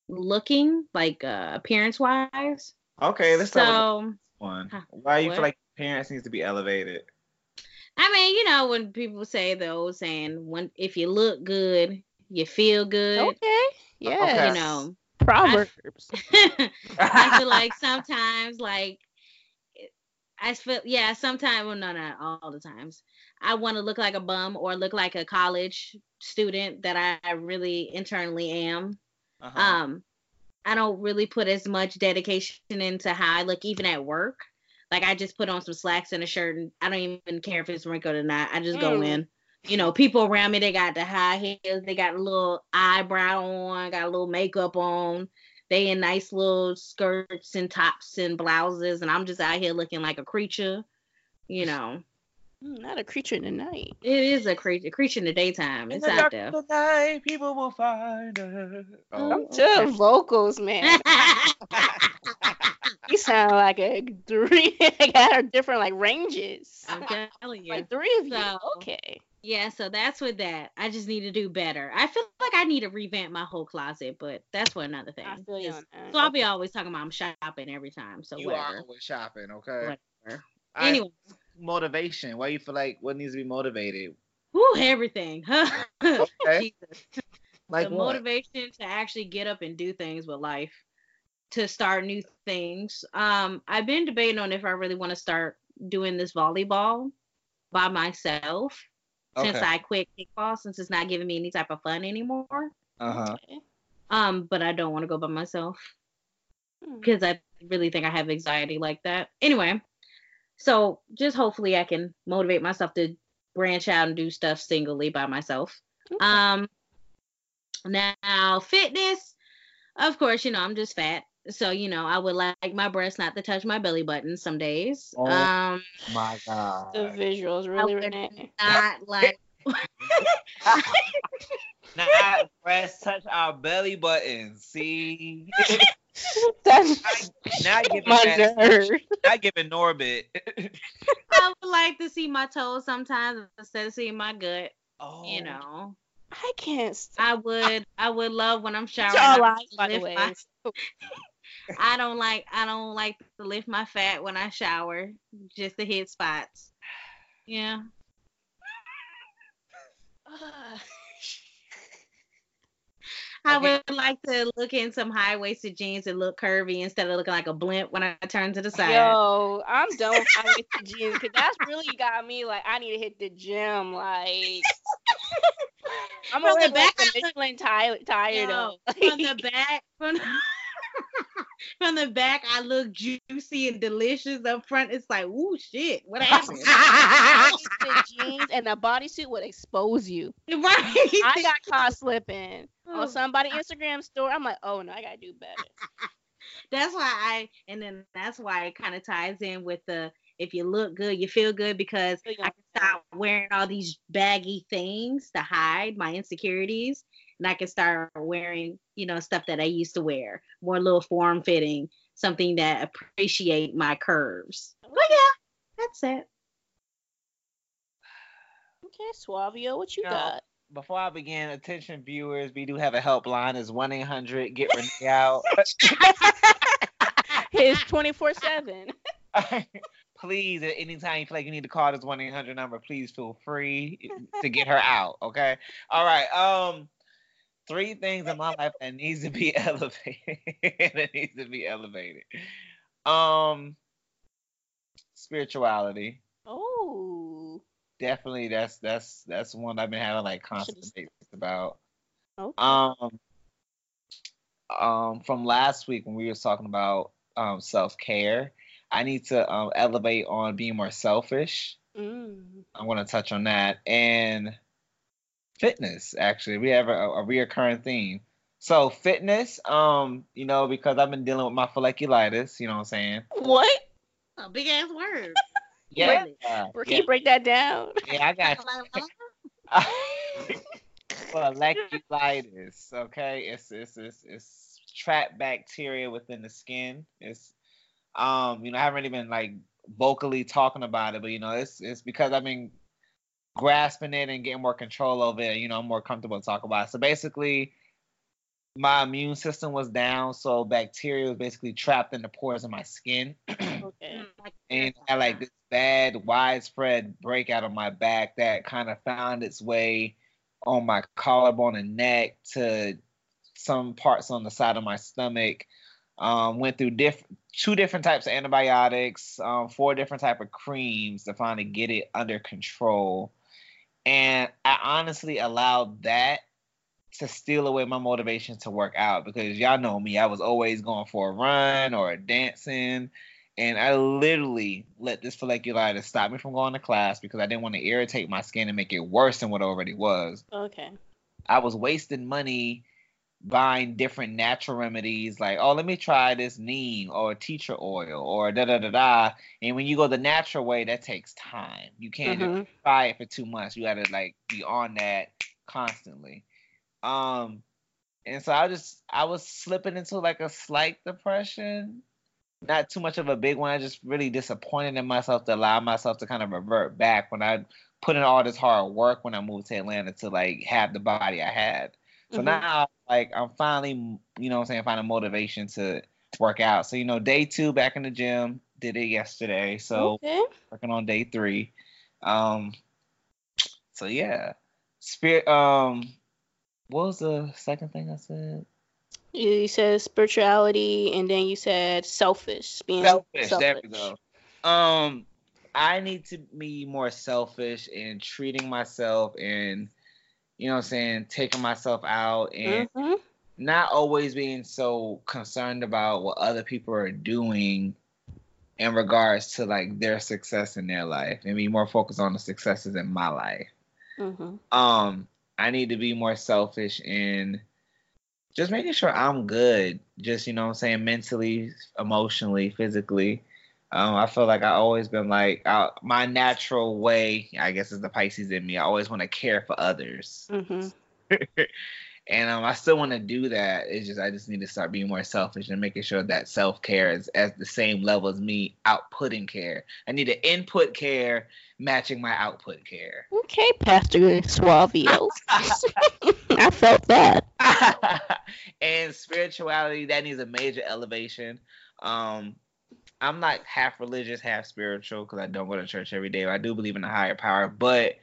looking like uh, appearance wise. Okay, let's start with So one. Huh, Why you what? feel like parents needs to be elevated? I mean, you know, when people say the old saying, "When if you look good, you feel good." Okay. Yeah. Okay. You know, Proverbs. I feel like sometimes, like, I feel, yeah, sometimes, well, no, not all the times. I want to look like a bum or look like a college student that I really internally am. Uh-huh. Um, I don't really put as much dedication into how I look, even at work. Like, I just put on some slacks and a shirt, and I don't even care if it's wrinkled or not. I just go Mm. in. You know, people around me, they got the high heels, they got a little eyebrow on, got a little makeup on they in nice little skirts and tops and blouses, and I'm just out here looking like a creature. You know, Mm, Not a creature in the night. it is a creature, creature in the daytime. In It's the out there. of the night, people will find us. Oh. I'm to vocals, man. you sound like a three. I got different like ranges. I'm telling you. Like three of you. Okay. Yeah, so that's with that. I just need to do better. I feel like I need to revamp my whole closet, but that's for another thing. I feel you on that. So I'll be always talking about I'm shopping every time. So you whatever. are always shopping, okay? Whatever. All right, Anyway, motivation. Why you feel like what needs to be motivated? whew, everything. Okay. Jesus. Like the what? motivation to actually get up and do things with life to start new things. Um i've been debating on if i really want to start doing this volleyball by myself since i quit kickball since it's not giving me any type of fun anymore. Uh-huh. Um but i don't want to go by myself Hmm. because i really think i have anxiety like that. Anyway so just hopefully i can motivate myself to branch out and do stuff singly by myself. Okay. um, now fitness, of course, you know I'm just fat, so you know I would like my breasts not to touch my belly button some days. Oh. Um, My God. the visuals really would Renee. not like. Not breasts touch our belly button. See, That's not giving my that- nerve. not giving Norbit. I would like to see my toes sometimes instead of seeing my gut. oh, You know, I can't. St- I would. I would love when I'm showering. Y'all I lies, by the way. my- I don't like. I don't like to lift my fat when I shower, just to hit spots. Yeah. I Okay. would like to look in some high waisted jeans and look curvy instead of looking like a blimp when I turn to the side. Yo, I'm done with high waisted jeans because that's really got me like I need to hit the gym. Like I'm From the back, like I the look- Michelin tire tire Yo, though. from the back, from the, from the back, I look juicy and delicious. Up front, it's like, ooh, shit, what happened? the jeans and the bodysuit would expose you. right? I got caught slipping Oh. on somebody Instagram story. I'm like, oh no, I gotta do better. that's why I, and then that's why it kind of ties in with the if you look good, you feel good because I can stop wearing all these baggy things to hide my insecurities, and I can start wearing, you know, stuff that I used to wear, more little form fitting, something that appreciate my curves. But yeah, that's it. Okay, Suavio, what you No. got? Before I begin, attention viewers, we do have a helpline. It's one eight hundred get Renee out. His 24 seven. please, at any time you feel like you need to call this one eight hundred number, please feel free to get her out. Okay. All right. Um, three things in my life that needs to be elevated. that needs to be elevated. Um, spirituality. Oh. Definitely, that's that's that's one I've been having like constant debates about. Okay. Um, um, from last week when we were talking about um self care, I need to um elevate on being more selfish. Mm. I'm to touch on that and fitness. Actually, we have a, a reoccurring theme. So fitness, um, you know, because I've been dealing with my folliculitis. You know what I'm saying? What? A big ass word. Yeah. Uh, Can yeah, you break that down? yeah, I got folliculitis. Okay, it's it's it's it's trapped bacteria within the skin. It's um, you know, I haven't really been like vocally talking about it, but you know, it's it's because I've been grasping it and getting more control over it. You know, I'm more comfortable to talk about. It. So basically, my immune system was down, so bacteria was basically trapped in the pores of my skin Okay. and I had like this bad widespread breakout on my back that kind of found its way on my collarbone and neck to some parts on the side of my stomach. Um, went through diff- two different types of antibiotics, um, four different type of creams to finally get it under control. And I honestly allowed that to steal away my motivation to work out because y'all know me, I was always going for a run or a dancing and I literally let this folliculitis stop me from going to class because I didn't want to irritate my skin and make it worse than what it already was. Okay. I was wasting money buying different natural remedies like, oh, let me try this neem or tea tree oil or da da da da. And when you go the natural way, that takes time. You can't just Mhm. try it for two months. You gotta like be on that constantly. Um and so I just I was slipping into like a slight depression. Not too much of a big one. I just really disappointed in myself to allow myself to kind of revert back when I put in all this hard work when I moved to Atlanta to like have the body I had. So Mhm. now like I'm finally, you know what I'm saying, finding motivation to work out. So, you know, day two back in the gym, did it yesterday. So okay. working on day three. Um so yeah. Spirit um what was the second thing I said? You said spirituality, and then you said selfish. Being Selfish, there we go. Um I need to be more selfish in treating myself and you know what I'm saying, taking myself out and Mhm. not always being so concerned about what other people are doing in regards to like their success in their life and be more focused on the successes in my life. Mhm. Um, I need to be more selfish in just making sure I'm good, just you know what I'm saying, mentally, emotionally, physically. Um, I feel like I always been like I, my natural way, I guess is the Pisces in me. I always want to care for others. Mhm. and um, I still want to do that. It's just I just need to start being more selfish and making sure that self care is at the same level as me outputting care. I need to input care matching my output care. Okay, Pastor Suavio. I felt that. and spirituality that needs a major elevation. Um, I'm not half religious, half spiritual because I don't go to church every day. I do believe in a higher power, but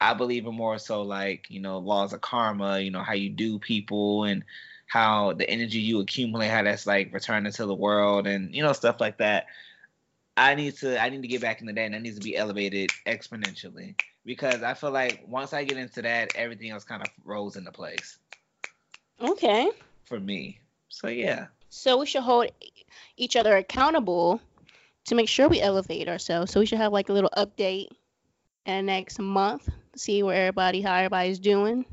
I believe in more so like you know laws of karma. You know how you do people and how the energy you accumulate, how that's like returning to the world, and you know stuff like that. I need to I need to get back in the day and that needs to be elevated exponentially because I feel like once I get into that, everything else kind of rolls into place Okay. for me. So yeah. So we should hold each other accountable to make sure we elevate ourselves. So we should have like a little update in the next month to see where everybody, how everybody's doing.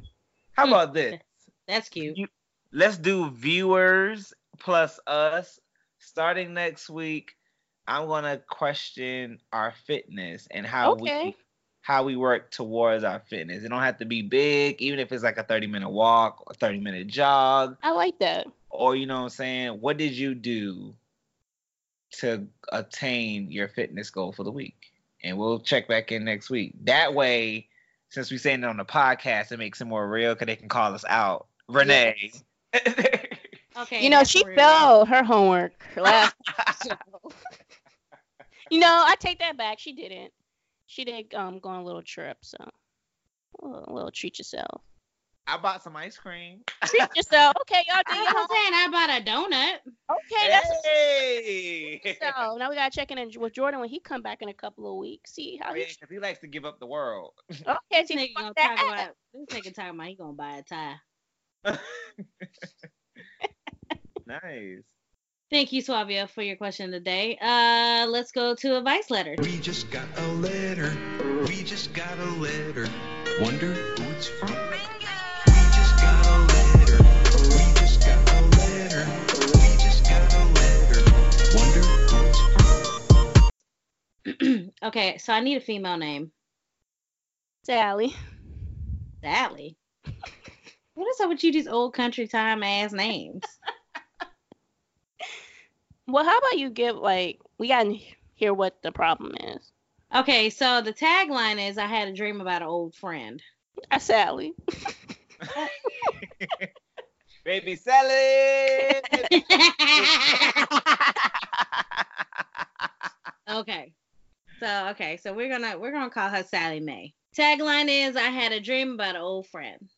How Hmm. about this? That's cute. You- Let's do viewers plus us. Starting next week, I'm gonna question our fitness and how Okay. we how we work towards our fitness. It don't have to be big, even if it's like a 30 minute walk or 30 minute jog, I like that. Or you know what I'm saying. What did you do to attain your fitness goal for the week? And we'll check back in next week. That way, since we're saying it on the podcast, it makes it more real because they can call us out. Renee. Okay. You know, she real. failed her homework last you know, I take that back. She didn't. She did um go on a little trip, so a little, a little treat yourself. I bought some ice cream. Treat yourself. Okay, y'all do I your was homework. saying I bought a donut. Okay, that's Hey. so. Now we gotta check in with Jordan when he come back in a couple of weeks. See how Oh, he. yeah, 'cause he likes to give up the world. Okay, This see, nigga gonna that talk about this nigga talking about he gonna buy a tie. nice. Thank you, Suavio, for your question today. Uh, let's go to advice letter. We just got a letter. We just got a letter. Wonder who it's from. okay, so I need a female name. Sally. Sally. What is up with you these old country time ass names? Well, how about you give like we gotta hear what the problem is. Okay, so the tagline is I had a dream about an old friend. That's Sally. Baby Sally. okay. So okay, so we're gonna we're gonna call her Sally Mae. Tagline is I had a dream about an old friend.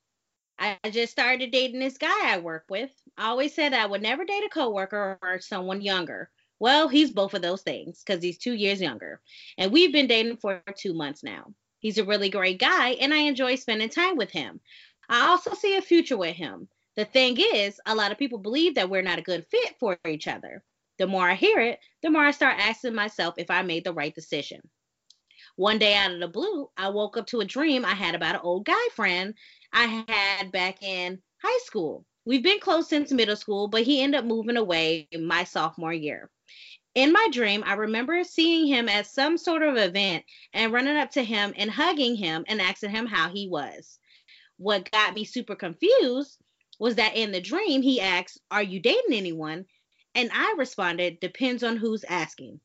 I just started dating this guy I work with. I always said I would never date a coworker or someone younger. Well, he's both of those things because he's two years younger. And we've been dating for two months now. He's a really great guy and I enjoy spending time with him. I also see a future with him. The thing is, a lot of people believe that we're not a good fit for each other. The more I hear it, the more I start asking myself if I made the right decision. One day out of the blue, I woke up to a dream I had about an old guy friend I had back in high school. We've been close since middle school, but he ended up moving away my sophomore year. In my dream, I remember seeing him at some sort of event and running up to him and hugging him and asking him how he was. What got me super confused was that in the dream, he asked, Are you dating anyone? And I responded, Depends on who's asking.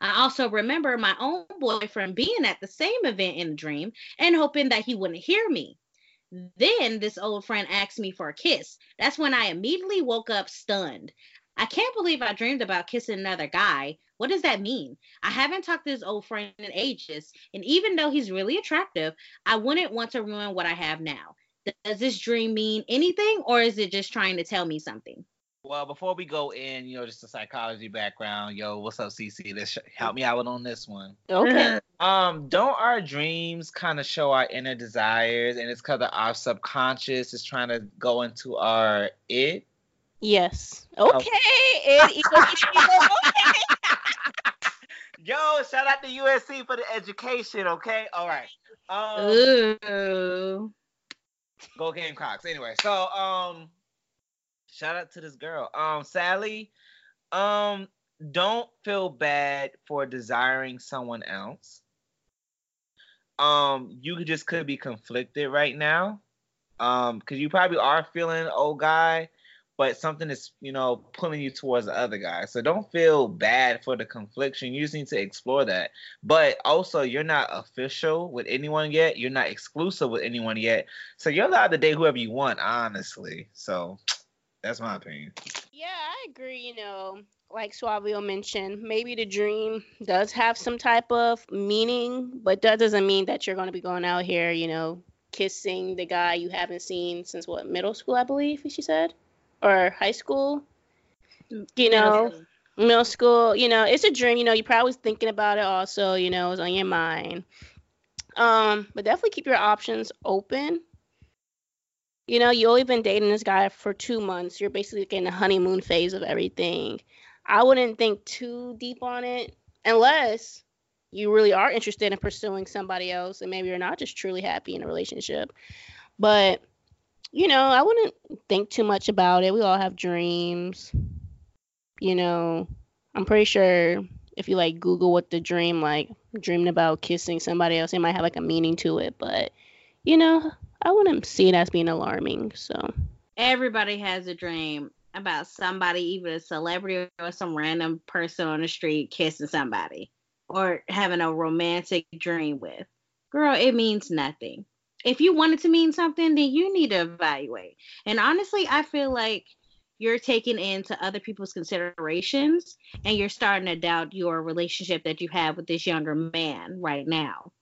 I also remember my own boyfriend being at the same event in the dream and hoping that he wouldn't hear me. Then this old friend asked me for a kiss. That's when I immediately woke up stunned. I can't believe I dreamed about kissing another guy. What does that mean? I haven't talked to this old friend in ages, and even though he's really attractive, I wouldn't want to ruin what I have now. Does this dream mean anything, or is it just trying to tell me something? Well, before we go in, you know, just a psychology background. Yo, what's up, CC? Let's sh- help me out on this one. Okay. Um, don't our dreams kind of show our inner desires, and it's because our subconscious is trying to go into our it? yes. Okay. It equals equals okay. Yo, shout out to USC for the education. Okay, all right. Um, Ooh. go Gamecocks. Anyway, so um, shout out to this girl, um, Sally. Um, don't feel bad for desiring someone else. Um, you just could be conflicted right now. Um, because you probably are feeling old guy, but something is, you know, pulling you towards the other guy. So don't feel bad for the confliction. You just need to explore that. But also, you're not official with anyone yet. You're not exclusive with anyone yet. So you're allowed to date whoever you want, honestly. So that's my opinion. Yeah, I agree. You know, like Suavio mentioned, maybe the dream does have some type of meaning, but that doesn't mean that you're going to be going out here, you know, kissing the guy you haven't seen since what middle school, I believe she said, or high school. You know, middle school, you know, it's a dream. You know, you're probably thinking about it also. You know, it's on your mind. Um, but definitely keep your options open. You know, you only been dating this guy for two months. You're basically in the honeymoon phase of everything. I wouldn't think too deep on it unless you really are interested in pursuing somebody else and maybe you're not just truly happy in a relationship. But, you know, I wouldn't think too much about it. We all have dreams. You know, I'm pretty sure if you like Google what the dream like dreaming about kissing somebody else, it might have like a meaning to it, but you know, I wouldn't see it as being alarming. So Everybody has a dream about somebody, even a celebrity or some random person on the street kissing somebody or having a romantic dream with. Girl, it means nothing. If you want it to mean something, then you need to evaluate. And honestly, I feel like you're taking into other people's considerations and you're starting to doubt your relationship that you have with this younger man right now.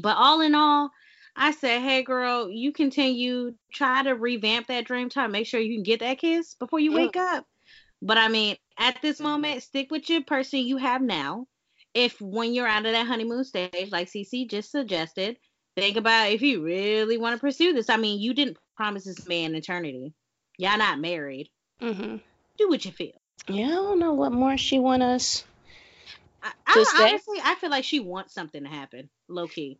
But all in all, I said, hey girl, you continue try to revamp that dream time. Make sure you can get that kiss before you wake up. But I mean, at this moment, stick with your person you have now. If when you're out of that honeymoon stage, like CC just suggested, think about if you really want to pursue this. I mean, you didn't promise this man eternity. Y'all not married. Mm-hmm. Do what you feel. yeah, I don't know what more she want us. I, I, honestly, I feel like she wants something to happen, low key.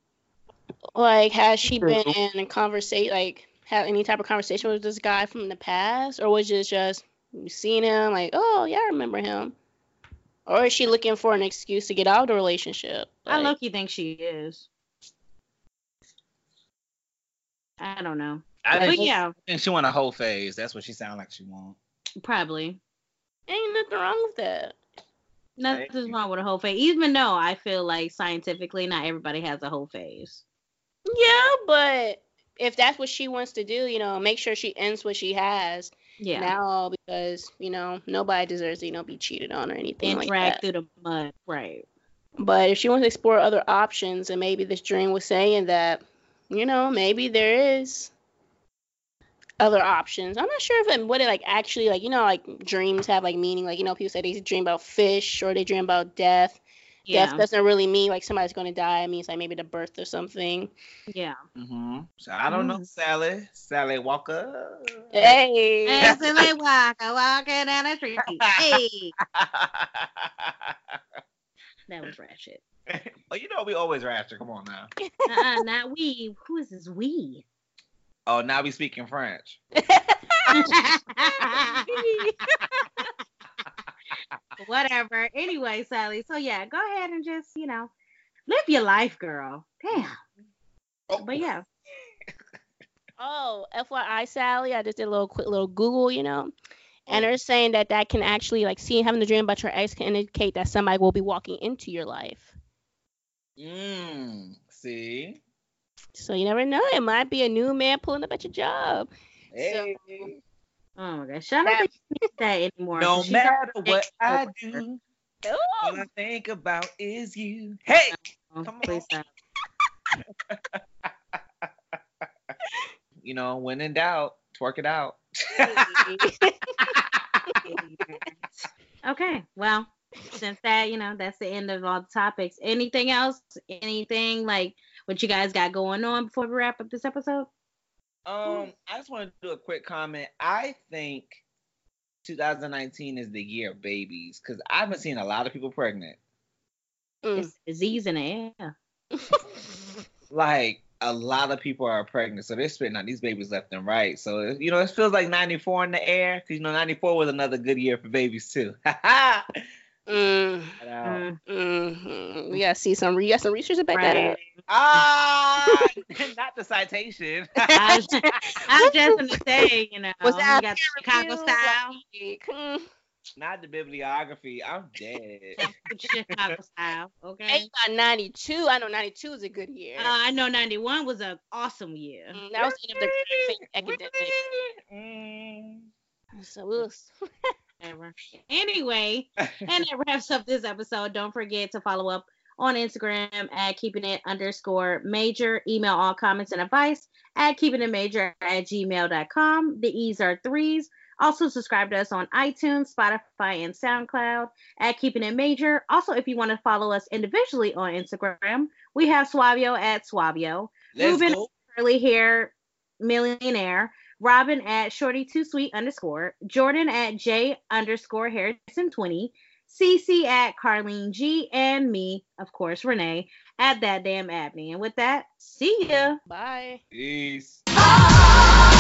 Like, has she been in a conversation, like, have any type of conversation with this guy from the past, or was it just you seen him, like, oh yeah, I remember him, or is she looking for an excuse to get out of the relationship? I Like, low key think she is. I don't know. I But think, yeah, think she want a whole phase. That's what she sound like she want. probably. ain't nothing wrong with that. Nothing's wrong with a whole phase. Even though I feel like scientifically not everybody has a whole phase. Yeah, but if that's what she wants to do, you know, make sure she ends what she has Yeah. now because you know nobody deserves to you know be cheated on or anything and like drag that. through the mud. Right. But if she wants to explore other options, and maybe this dream was saying that, you know, maybe there is other options. I'm not sure if it what it like actually like you know like dreams have like meaning. Like you know people say they dream about fish or they dream about death. Yeah. Death doesn't really mean like somebody's going to die. It means like maybe the birth or something. Yeah. Mm-hmm. So I don't know, Sally. Sally Walker. Hey. As they walk, walking down the street. Hey, that was ratchet. oh, you know we always ratchet. Come on now. Uh-uh, not we. Who is this we? Oh, now we speaking French. Whatever. Anyway, Sally. So yeah, go ahead and just you know live your life, girl. Damn. Oh, But yeah. Oh, FYI, Sally, I just did a little quick little Google, you know, and they're saying that that can actually like seeing having a dream about your ex can indicate that somebody will be walking into your life. Mm, see. So you never know, it might be a new man pulling up at your job. Hey. Oh my gosh. I don't think she needs that anymore. no She's matter what I do, Oh, all I think about is you. Hey. Oh, Come please stop. You know, when in doubt, twerk it out. Okay, well, since that, you know, that's the end of all the topics. Anything else? Anything like what you guys got going on before we wrap up this episode? Um, I just want to do a quick comment. I think 2019 is the year of babies because I've been seeing a lot of people pregnant. It's disease in the air. Like a lot of people are pregnant, so they're spitting out these babies left and right. So you know, it feels like 94 in the air because you know 94 was another good year for babies too. Mm, Mm, mm, we gotta see some. You got some research to back that right. up. Ah, not the citation. I was, I was just gonna say, you know, Was that got Chicago style, Like, mm, not the bibliography. I'm dead. Chicago style. Okay. ain't about 92. I know 92 is a good year. Uh, I know '91 was an awesome year. Mm, that was the end of the academic. Mm. So we'll. Whatever. Anyway, and that wraps up this episode. Don't forget to follow up on Instagram at keeping it underscore major. Email all comments and advice at keeping it major at gmail.com. The E's are threes. Also, subscribe to us on iTunes, Spotify, and SoundCloud at Keeping It Major. Also, if you want to follow us individually on Instagram, we have Suavio at Suavio, Let's Ruben go. curly hair millionaire, Robin at Shorty Too Sweet underscore, Jordan at J underscore Harrison 20, CC at Carlene G, and me, of course, Renee at that damn Abney. And with that, see ya. Bye. Peace. Oh,